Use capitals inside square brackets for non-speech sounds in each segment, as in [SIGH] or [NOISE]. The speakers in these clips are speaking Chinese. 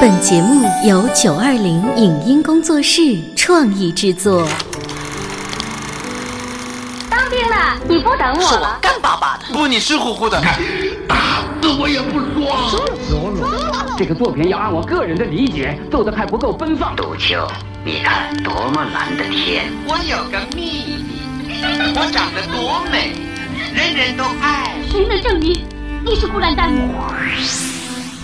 本节目由九二零影音工作室创意制作。当兵了，你不等是我？干巴巴的，不，你湿乎乎的。打死我也不说。这个作品要按我个人的理解做的还不够奔放。杜秋，你看多么蓝的天！我有个秘密，我长得多美，人人都爱。谁能证明你是孤兰丹？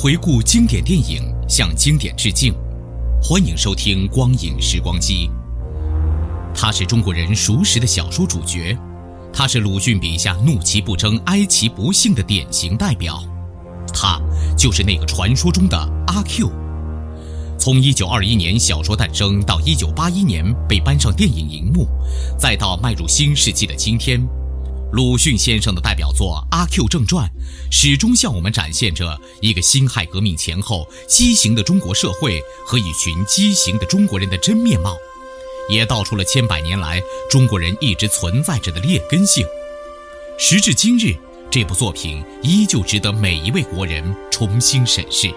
回顾经典电影，向经典致敬。欢迎收听《光影时光机》。他是中国人熟识的小说主角，他是鲁迅笔下怒其不争、哀其不幸的典型代表。他就是那个传说中的阿 Q。从1921年小说诞生到1981年被搬上电影荧幕，再到迈入新世纪的今天。鲁迅先生的代表作《阿 Q 正传》，始终向我们展现着一个辛亥革命前后畸形的中国社会和一群畸形的中国人的真面貌，也道出了千百年来中国人一直存在着的劣根性。时至今日，这部作品依旧值得每一位国人重新审视。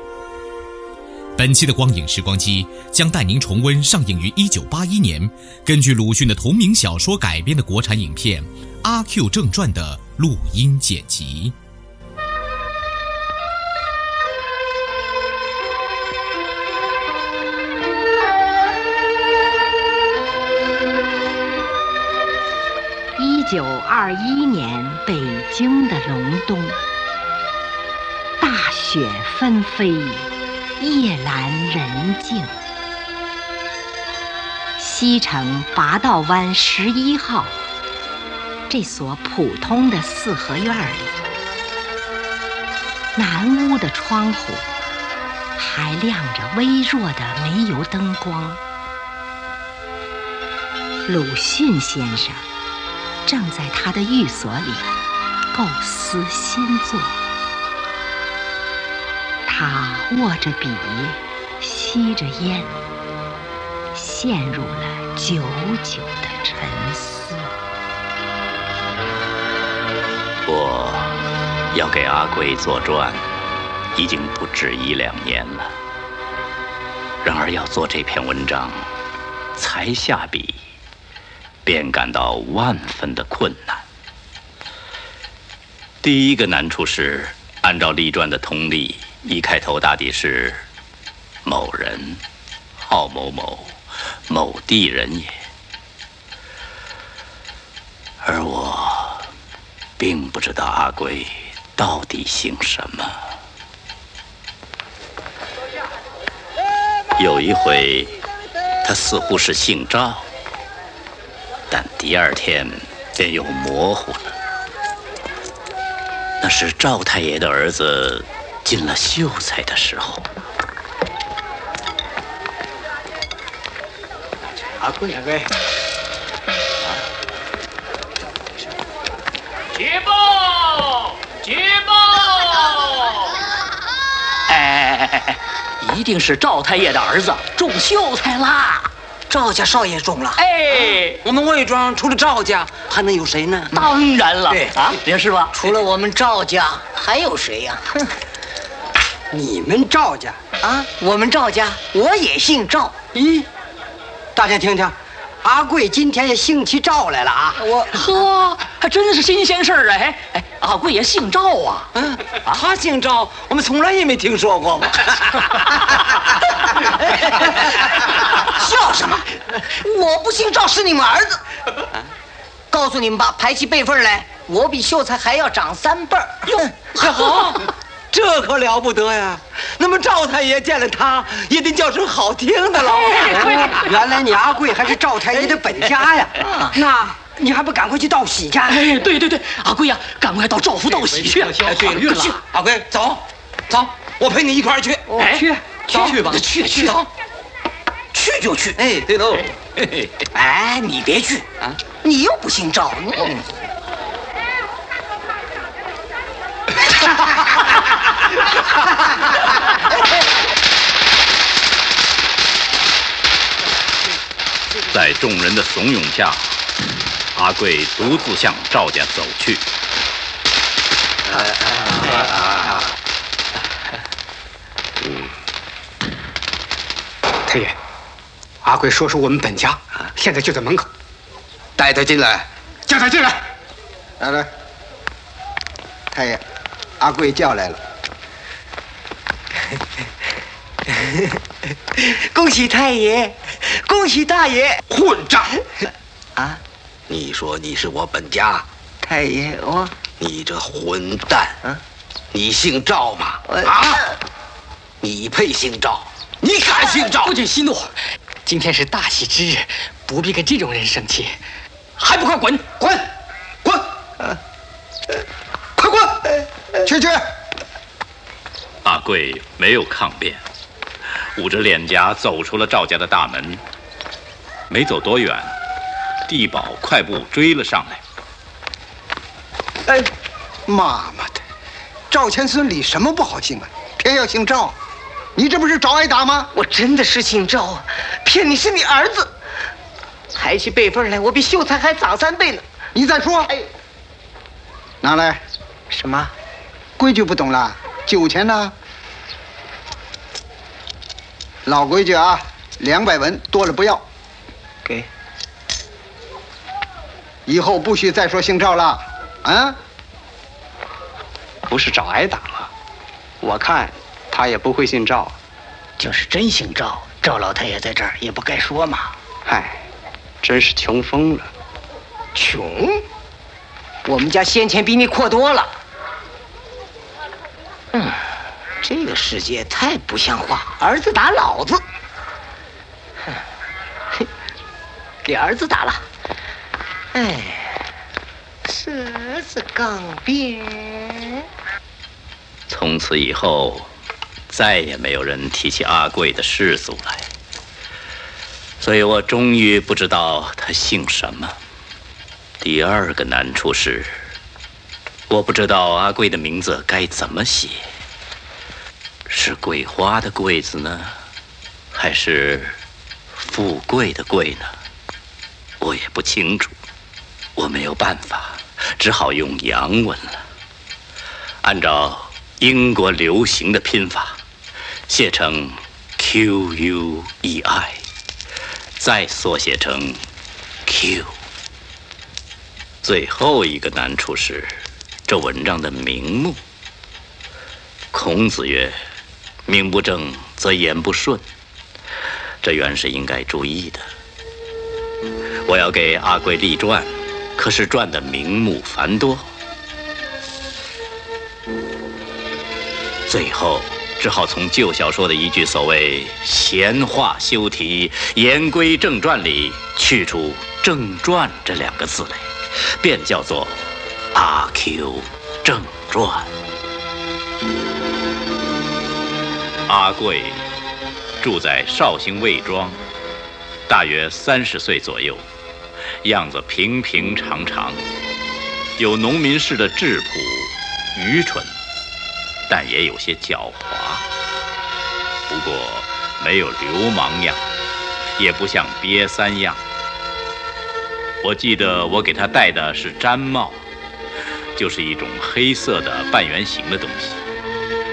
本期的光影时光机将带您重温上映于1981年，根据鲁迅的同名小说改编的国产影片《阿 Q 正传》的录音剪辑。一九二一年北京的隆冬，大雪纷飞，夜阑人静。西城八道湾十一号这所普通的四合院里，南屋的窗户还亮着微弱的煤油灯光。鲁迅先生。正在他的寓所里构思新作，他握着笔，吸着烟，陷入了久久的沉思。我要给阿贵作传，已经不止一两年了。然而要做这篇文章，才下笔。便感到万分的困难。第一个难处是，按照立传的通例，一开头大抵是“某人，号某某，某地人也”，而我并不知道阿贵到底姓什么。有一回，他似乎是姓赵。但第二天便又模糊了。那是赵太爷的儿子进了秀才的时候。阿贵，阿贵，捷报！捷报！哎哎哎哎！一定是赵太爷的儿子中秀才啦！赵家少爷中了，哎，我们魏庄除了赵家，还能有谁呢？当然了，对啊，别是吧？除了我们赵家，还有谁呀？[LAUGHS] 你们赵家啊，我们赵家，我也姓赵。咦，大家听听，阿贵今天也姓起赵来了啊！我呵，[LAUGHS] 还真是新鲜事儿啊！哎哎，阿贵也姓赵啊？嗯，他姓赵，我们从来也没听说过嘛。[LAUGHS] 笑什么？我不姓赵是你们儿子。告诉你们吧，排起辈分来，我比秀才还要长三辈儿。哟，好，[LAUGHS] 这可了不得呀！那么赵太爷见了他，也得叫声好听的喽。原来你阿贵还是赵太爷的本家呀？那你还不赶快去道喜去？哎，对对对，阿贵呀，赶快到赵府道喜去。哎，对了，阿贵，走，走。我陪你一块儿去。哎，去去吧，去去，去就去。哎，对喽。哎，你别去啊，你又不姓赵。[LAUGHS] [LAUGHS] 在众人的怂恿下，阿贵独自向赵家走去。[LAUGHS] 嗯，太爷，阿贵说是我们本家，现在就在门口，带他进来，叫他进来。来来，太爷，阿贵叫来了。[LAUGHS] 恭喜太爷，恭喜大爷！混账！啊，你说你是我本家，太爷我，你这混蛋！啊，你姓赵吗？啊，你配姓赵？你敢姓赵？不准息怒，今天是大喜之日，不必跟这种人生气，还不快滚！啊，快滚！去去！阿贵没有抗辩，捂着脸颊走出了赵家的大门。没走多远，地保快步追了上来。哎，妈妈的，赵钱孙李什么不好姓啊？偏要姓赵，你这不是找挨打吗？我真的是姓赵啊，骗你是你儿子。抬起辈分来，我比秀才还长三辈呢。你再说，哎，拿来，什么？规矩不懂了？酒钱呢？老规矩啊，两百文，多了不要。给。以后不许再说姓赵了，啊？不是找挨打吗，我看他也不会姓赵。就是真姓赵，赵老太爷在这儿也不该说嘛。嗨，真是穷疯了。穷？我们家先前比你阔多了。嗯，这个世界太不像话，儿子打老子，哼，给儿子打了，哎，是儿子刚变。从此以后，再也没有人提起阿贵的世俗来，所以我终于不知道他姓什么。第二个难处是。我不知道阿贵的名字该怎么写，是桂花的桂字呢，还是富贵的贵呢？我也不清楚，我没有办法，只好用洋文了。按照英国流行的拼法，写成 Q U E I，再缩写成 Q。最后一个难处是。这文章的名目，孔子曰：“名不正则言不顺。”这原是应该注意的。我要给阿贵立传，可是传的名目繁多，最后只好从旧小说的一句所谓“闲话休提，言归正传”里去除“正传”这两个字来，便叫做。《阿 Q 正传》，阿贵住在绍兴魏庄，大约三十岁左右，样子平平常常，有农民式的质朴、愚蠢，但也有些狡猾。不过没有流氓样，也不像瘪三样。我记得我给他戴的是毡帽。就是一种黑色的半圆形的东西，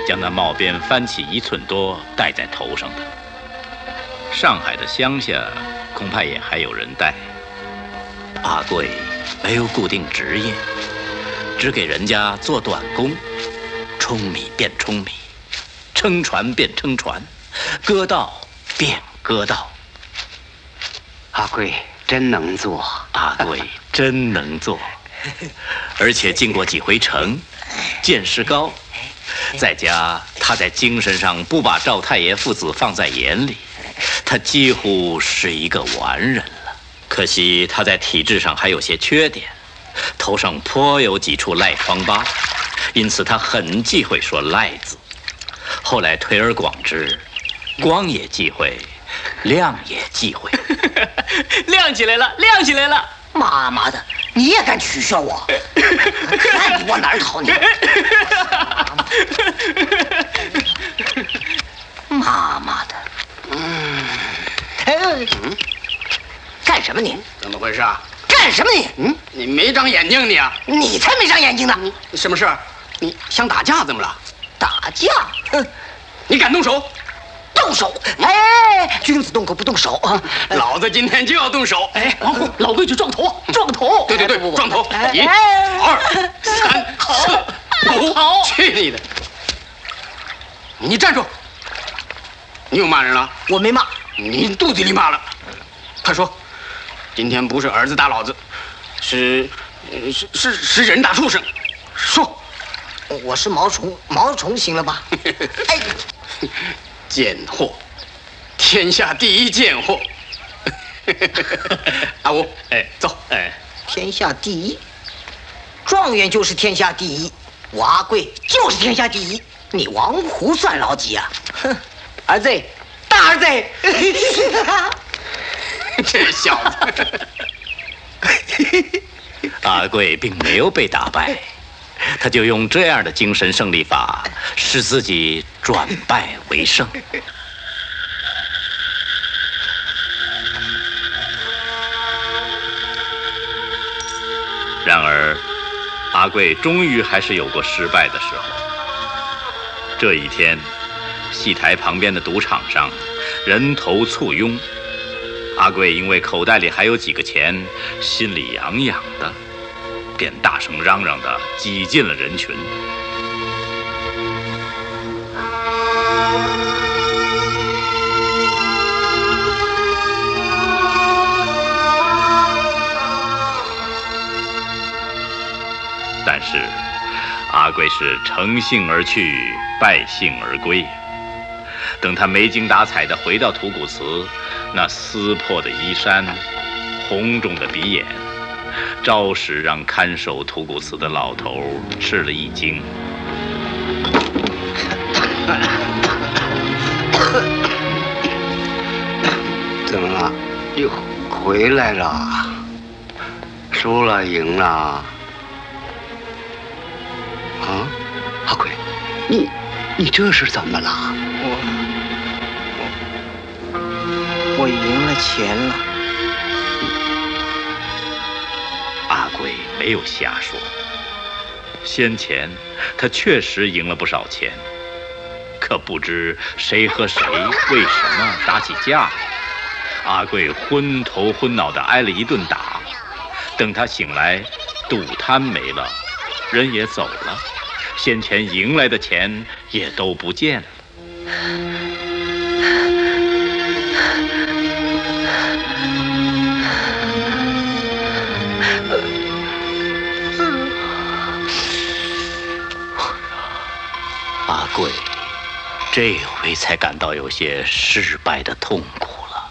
将那帽边翻起一寸多戴在头上的。上海的乡下恐怕也还有人戴。阿贵没有固定职业，只给人家做短工，舂米变舂米，撑船变撑船，割稻变割稻。阿贵真能做，阿贵真能做。而且进过几回城，见识高，[LAUGHS] 再加他在精神上不把赵太爷父子放在眼里，他几乎是一个完人了。可惜他在体质上还有些缺点，头上颇有几处癞疮疤，因此他很忌讳说“癞”字。后来推而广之，光也忌讳，亮也忌讳，[LAUGHS] 亮起来了，亮起来了！妈妈的，你也敢取笑我？看你往哪儿逃你！妈妈的，嗯，哎，干什么你？怎么回事啊？干什么你？嗯，你没长眼睛你啊？你才没长眼睛呢！什么事？你想打架怎么了？打架？哼！你敢动手？动手！哎，君子动口不动手啊！老子今天就要动手！哎，王虎，老规矩撞头，撞头！对对对，撞头！一、二、三、四、五，去你的！你站住！你又骂人了？我没骂。你肚子里骂了。快说，今天不是儿子打老子，是是是是人打畜生。说，我是毛虫，毛虫行了吧？哎，贱货，天下第一贱货。[LAUGHS] 阿五，哎，走，哎，天下第一，状元就是天下第一，我阿贵就是天下第一，你王胡算老几啊？哼，儿子，大儿子。[LAUGHS] 这小子，[LAUGHS] 阿贵并没有被打败，他就用这样的精神胜利法，使自己转败为胜。阿贵终于还是有过失败的时候。这一天，戏台旁边的赌场上，人头簇拥。阿贵因为口袋里还有几个钱，心里痒痒的，便大声嚷嚷的挤进了人群。但是，阿贵是乘兴而去，败兴而归。等他没精打采地回到土谷祠。那撕破的衣衫，红肿的鼻眼，着实让看守土谷祠的老头吃了一惊。怎么了？又回来了？输了？赢了？你你这是怎么了？我。我我赢了钱了，阿贵没有瞎说。先前他确实赢了不少钱，可不知谁和谁为什么打起架来，阿贵昏头昏脑的挨了一顿打。等他醒来，赌摊没了，人也走了，先前赢来的钱也都不见了。阿贵，这回才感到有些失败的痛苦了。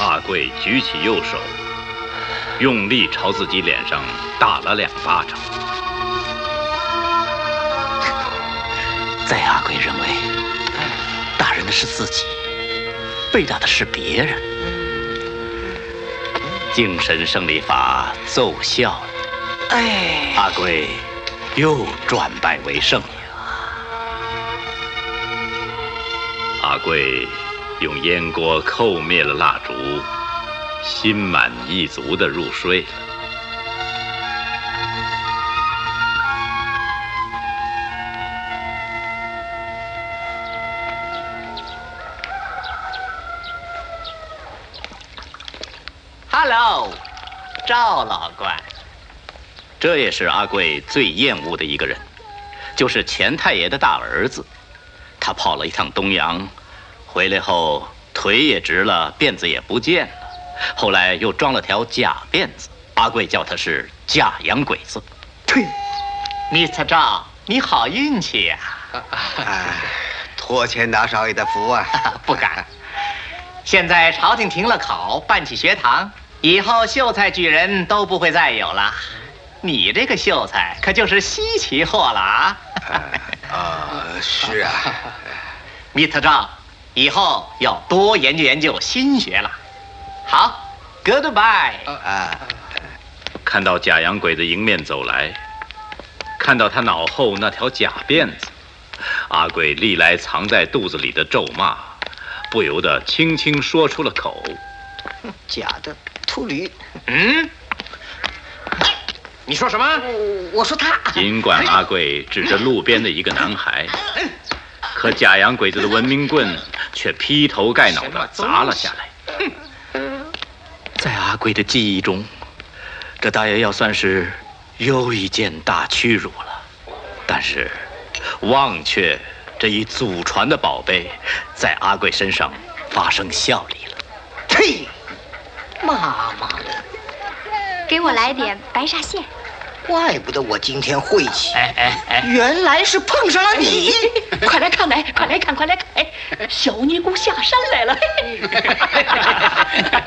阿贵举起右手，用力朝自己脸上打了两巴掌。在阿贵认为，打人的是自己，被打的是别人。精神胜利法奏效了。哎，阿贵。又转败为胜了。阿贵用烟锅扣灭了蜡烛，心满意足的入睡了。Hello，赵老官。这也是阿贵最厌恶的一个人，就是钱太爷的大儿子。他跑了一趟东阳，回来后腿也直了，辫子也不见了。后来又装了条假辫子，阿贵叫他是假洋鬼子。呸！Mr. 赵，你好运气呀！哎，托钱大少爷的福啊！[LAUGHS] 不敢。现在朝廷停了考，办起学堂，以后秀才举人都不会再有了。你这个秀才可就是稀奇货了啊！啊，是啊，米特照，以后要多研究研究新学了。好，Goodbye。啊，看到假洋鬼子迎面走来，看到他脑后那条假辫子，阿贵历来藏在肚子里的咒骂，不由得轻轻说出了口。假的秃驴，嗯，你说什么？我说他。尽管阿贵指着路边的一个男孩，可假洋鬼子的文明棍却劈头盖脑的砸了下来。在阿贵的记忆中，这大约要算是又一件大屈辱了。但是，忘却这一祖传的宝贝，在阿贵身上发生效力了。呸！妈妈的，给我来点白沙县。怪不得我今天晦气，哎哎哎，原来是碰上了你！[LAUGHS] 快来看来，快来看，快来看！哎，小尼姑下山来了。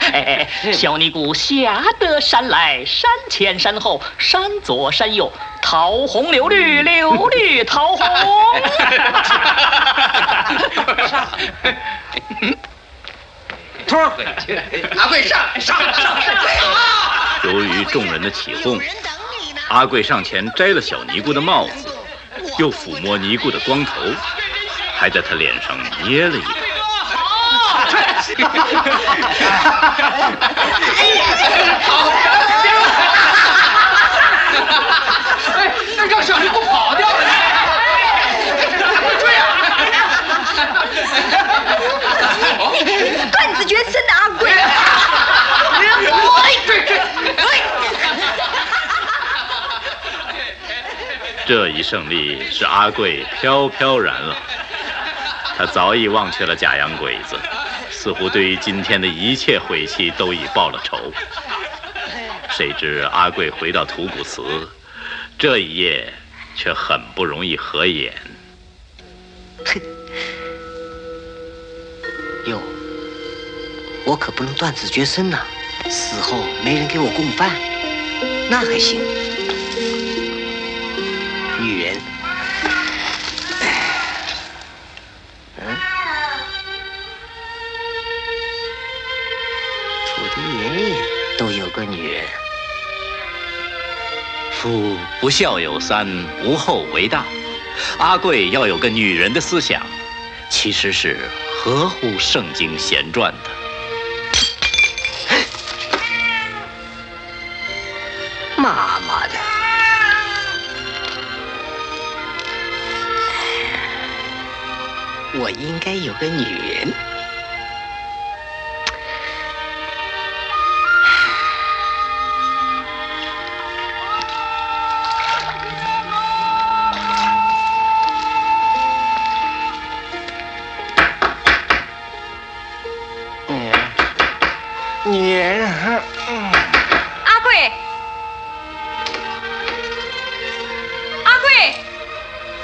[LAUGHS] 哎，小尼姑下得山来，山前山后，山左山右，桃红柳绿，柳绿桃红。托儿，阿贵上上上上！由于众人的起哄，阿贵上前摘了小尼姑的帽子，又抚摸尼姑的光头，还在她脸上捏了一把。好，[LAUGHS] 哎，那让小尼姑跑掉了，追啊！断子绝孙的阿贵！追追！这一胜利使阿贵飘飘然了，他早已忘却了假洋鬼子，似乎对于今天的一切晦气都已报了仇。谁知阿贵回到土谷祠，这一夜却很不容易合眼。哼 [LAUGHS] 哟，我可不能断子绝孙呐，死后没人给我供饭，那还行。爷爷都有个女人。夫不孝有三，无后为大。阿贵要有个女人的思想，其实是合乎圣经贤传的。妈妈的！我应该有个女人。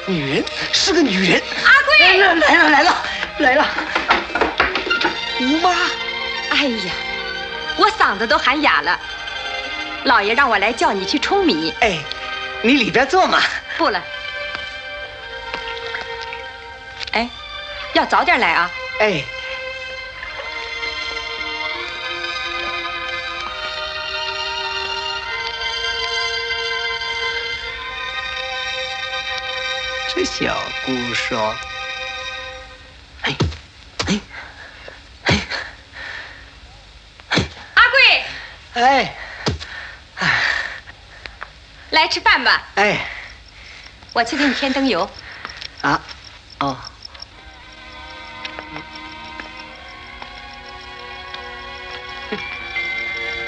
女人是个女人。阿贵，来了来了来了来了，吴妈。哎呀，我嗓子都喊哑了。老爷让我来叫你去舂米。哎，你里边坐嘛。不了。哎，要早点来啊。哎。小姑说：“哎，哎，哎，阿贵，哎，来吃饭吧。哎，我去给你添灯油。啊，哦，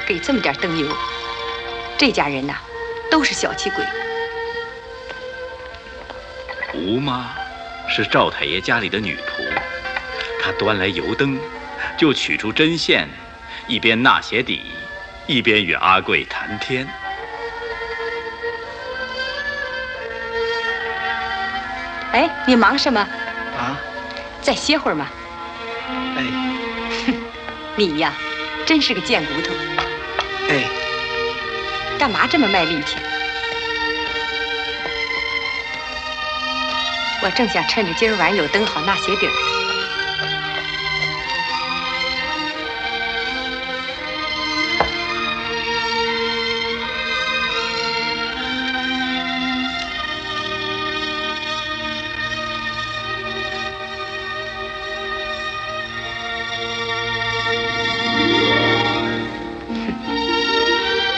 给这么点灯油，这家人呐，都是小气鬼。”吴妈是赵太爷家里的女仆，她端来油灯，就取出针线，一边纳鞋底，一边与阿贵谈天。哎，你忙什么？啊，再歇会儿嘛。哎，[LAUGHS] 你呀，真是个贱骨头。哎，干嘛这么卖力气？我正想趁着今儿晚有灯好纳鞋底儿。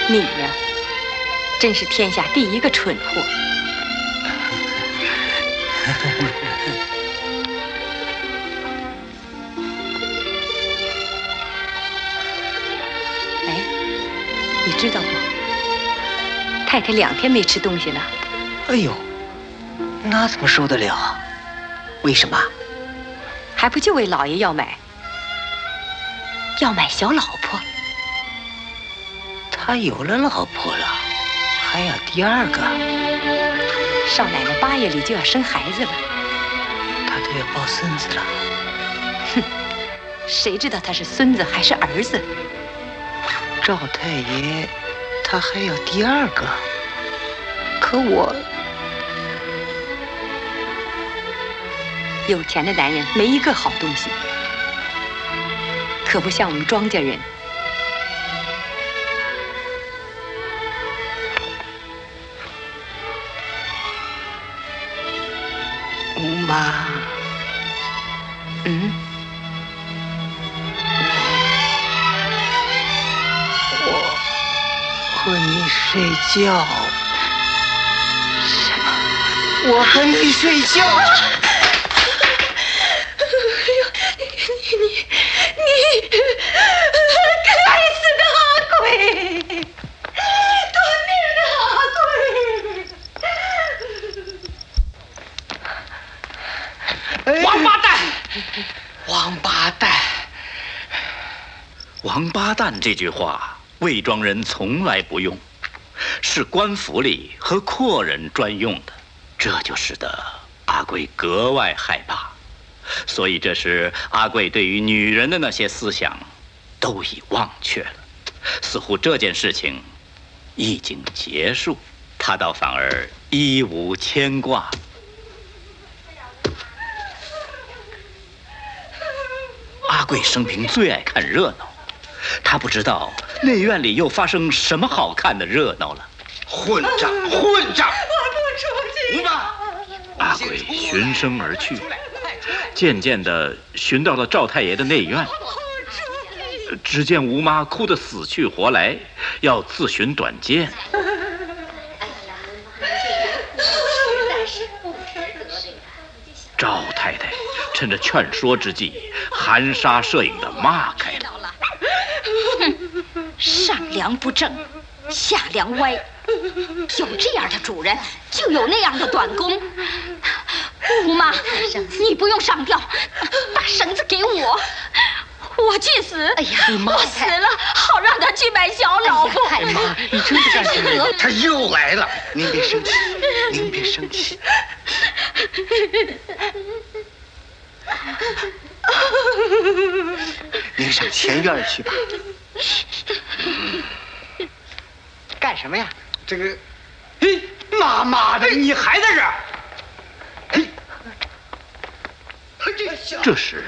你呀，真是天下第一个蠢货。[LAUGHS] 哎，你知道不？太太两天没吃东西了。哎呦，那怎么受得了？为什么？还不就为老爷要买，要买小老婆。他有了老婆了，还要第二个。少奶奶八月里就要生孩子了，她都要抱孙子了。哼，谁知道他是孙子还是儿子？赵太爷，他还有第二个。可我，有钱的男人没一个好东西，可不像我们庄稼人。啊，嗯，我和你睡觉。什么？我和你睡觉。你你你，该死的阿贵！夺命的阿贵！王八蛋！王八蛋！王八蛋这句话，魏庄人从来不用，是官府里和阔人专用的，这就使得阿贵格外害怕。所以这时，阿贵对于女人的那些思想，都已忘却了，似乎这件事情已经结束，他倒反而一无牵挂。阿贵生平最爱看热闹，他不知道内院里又发生什么好看的热闹了。混账！混账！我不出去！吴妈，阿贵循声而去，渐渐地寻到了赵太爷的内院。只见吴妈哭得死去活来，要自寻短见。赵太太趁着劝说之际，含沙射影的骂开了。哼，上梁不正，下梁歪。有这样的主人，就有那样的短工。姑妈，你不用上吊，把绳子给我，我去死。哎呀，我死了，好让他去买小老婆。哎妈，你这是干什么？[LAUGHS] 他又来了，您别生气，[LAUGHS] 您别生气。[LAUGHS] 您上前院去吧。干什么呀？这个，嘿，妈妈的，你还在这儿？嘿，这时，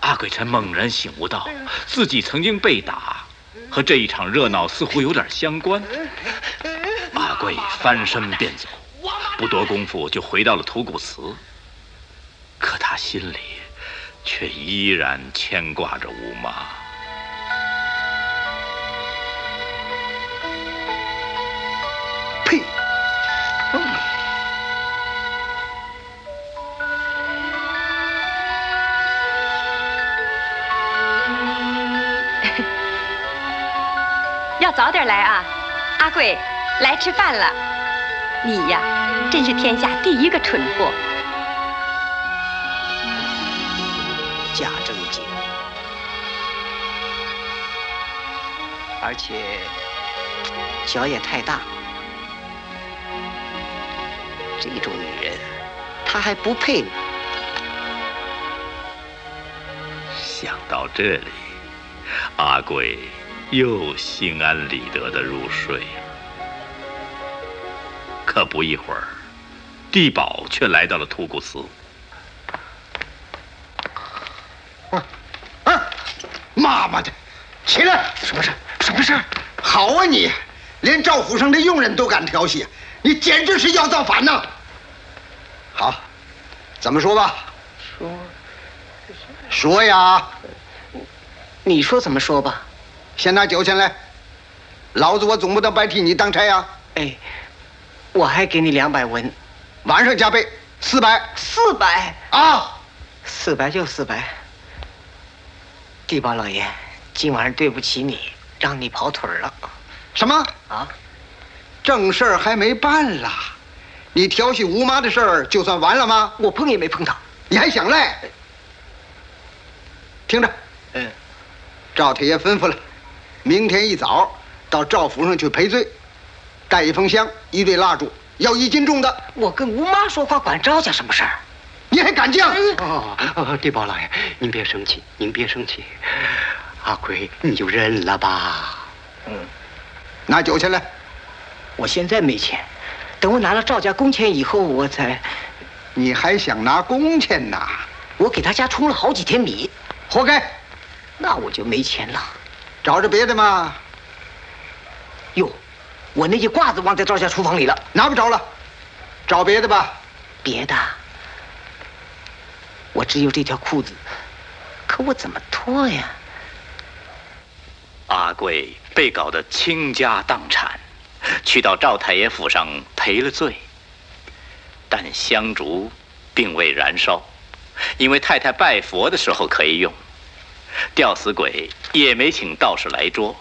阿鬼才猛然醒悟到，自己曾经被打，和这一场热闹似乎有点相关。阿贵翻身便走，不多功夫就回到了土谷祠。可他心里却依然牵挂着吴妈。呸！[LAUGHS] 要早点来啊，阿贵，来吃饭了。你呀，真是天下第一个蠢货。假正经，而且脚也太大。这种女人，她还不配呢。想到这里，阿贵又心安理得的入睡了。可不一会儿，地保却来到了突古寺。妈妈的，起来！什么事？什么事？好啊你，连赵府上的佣人都敢调戏，你简直是要造反呐！好，怎么说吧？说，说呀！你说怎么说吧？先拿酒钱来，老子我总不能白替你当差呀！哎，我还给你两百文，晚上加倍，四百。四百啊！四百就四百。地保老爷，今晚上对不起你，让你跑腿了。什么啊？正事儿还没办啦，你调戏吴妈的事儿就算完了吗？我碰也没碰到，你还想赖？听着，嗯，赵太爷吩咐了，明天一早到赵府上去赔罪，带一封香，一对蜡烛，要一斤重的。我跟吴妈说话，管赵家什么事儿？你还敢犟？哦哦，地保老爷，您别生气，您别生气。阿奎，你就认了吧。嗯，拿酒钱来。我现在没钱，等我拿了赵家工钱以后，我才。你还想拿工钱呐？我给他家充了好几天米，活该。那我就没钱了。找着别的吗？哟，我那些褂子忘在赵家厨房里了，拿不着了。找别的吧。别的。我只有这条裤子，可我怎么脱呀？阿贵被搞得倾家荡产，去到赵太爷府上赔了罪。但香烛并未燃烧，因为太太拜佛的时候可以用。吊死鬼也没请道士来捉，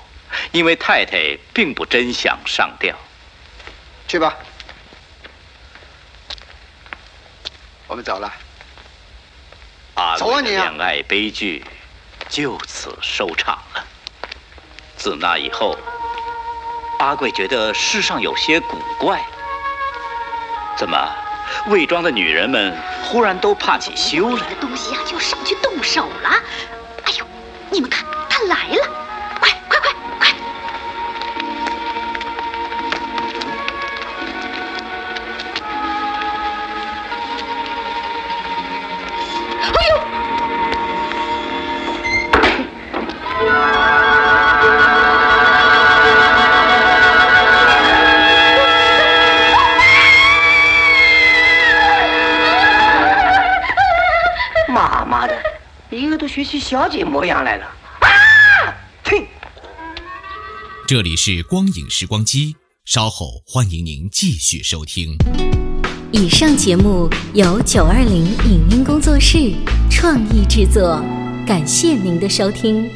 因为太太并不真想上吊。去吧，我们走了。阿贵的恋爱悲剧就此收场了。自那以后，阿贵觉得世上有些古怪。怎么，魏庄的女人们忽然都怕起羞来？东西呀，就上去动手了。哎呦，你们看，他来了！一个都学起小姐模样来了。啊呸！这里是光影时光机，稍后欢迎您继续收听。以上节目由九二零影音工作室创意制作，感谢您的收听。